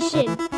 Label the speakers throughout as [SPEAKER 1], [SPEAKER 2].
[SPEAKER 1] leaving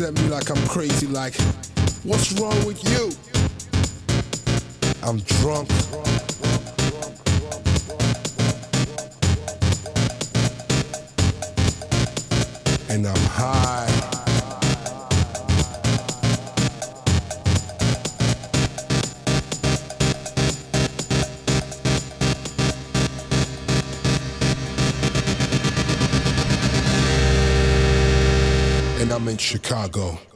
[SPEAKER 2] looks at me like I'm crazy, like, what's wrong with you? I'm drunk. And I'm high. Chicago.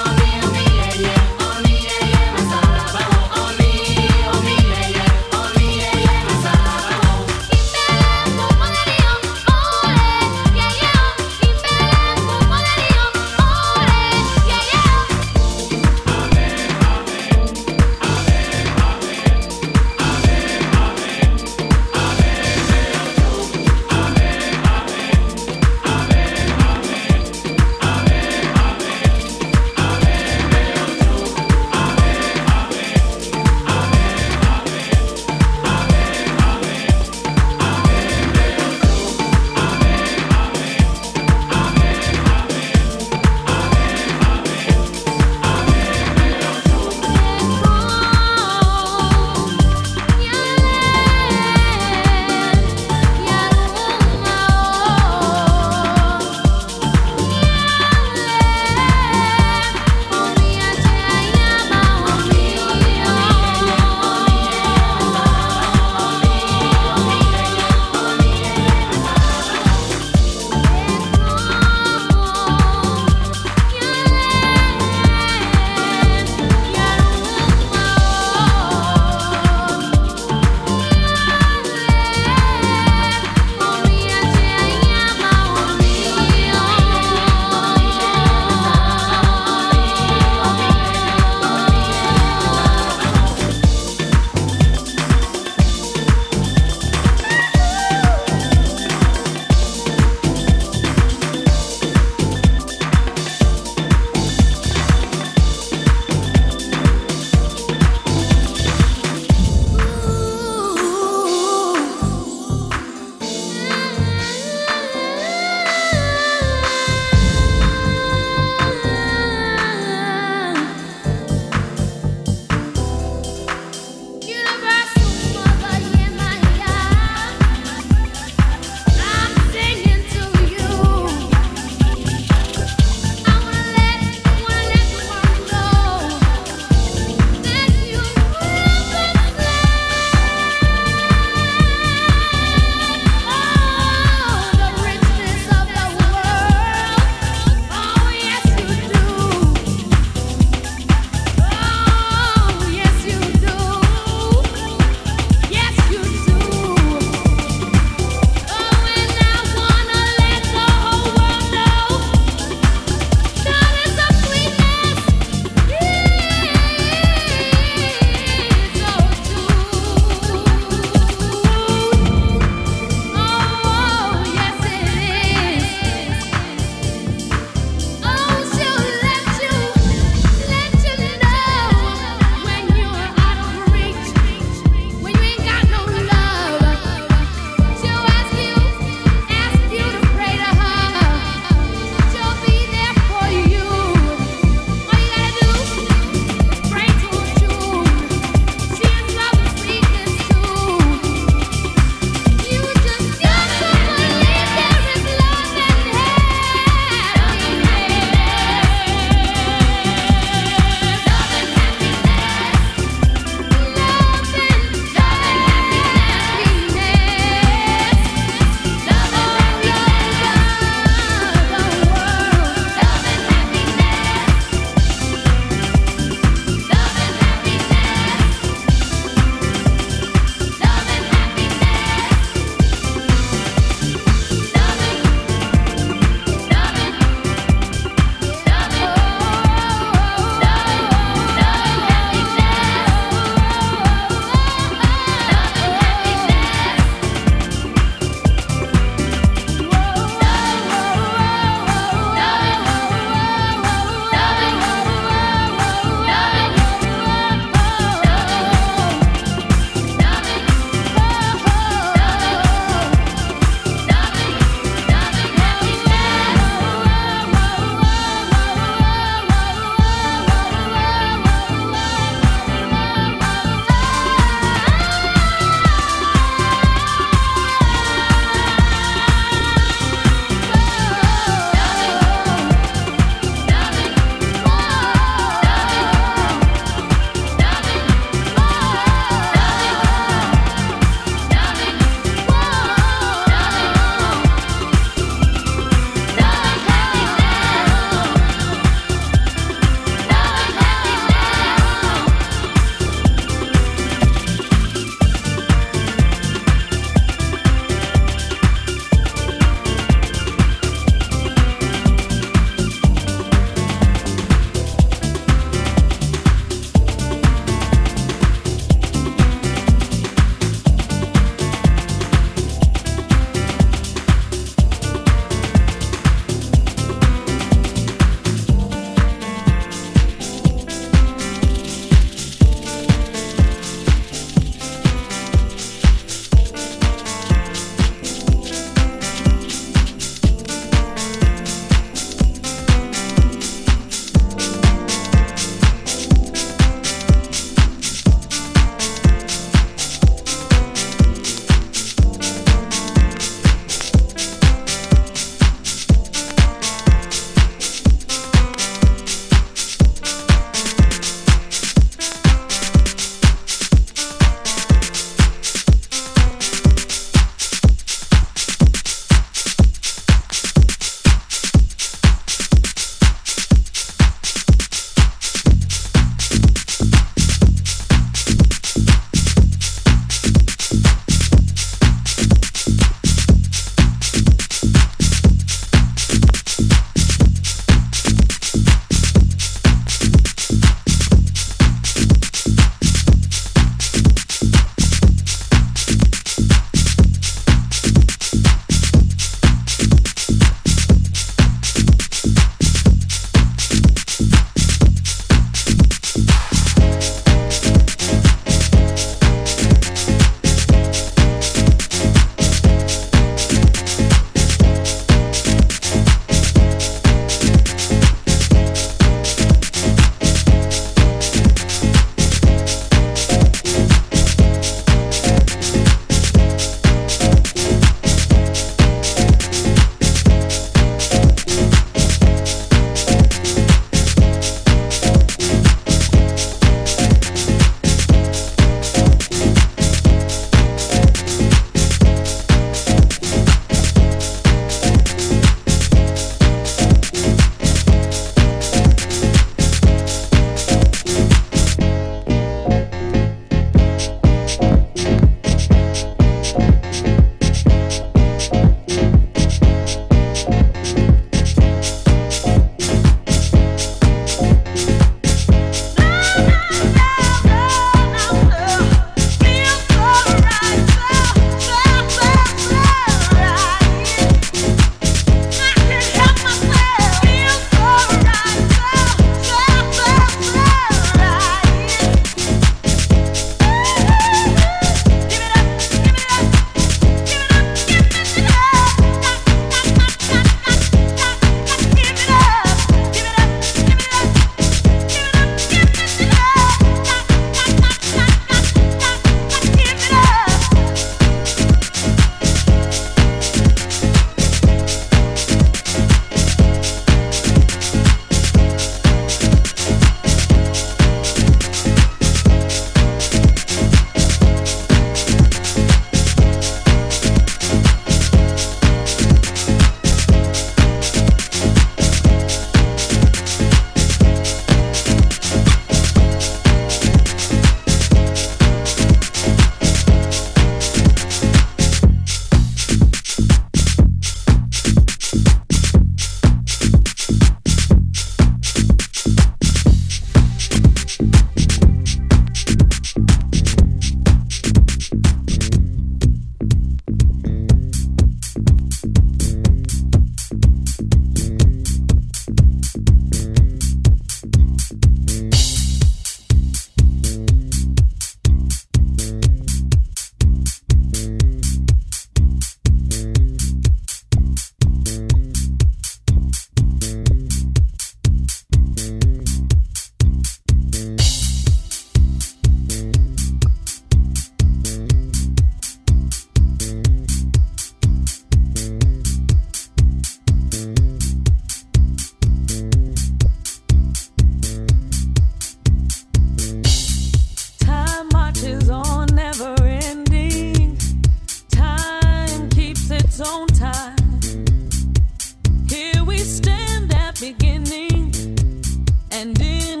[SPEAKER 2] And
[SPEAKER 3] in.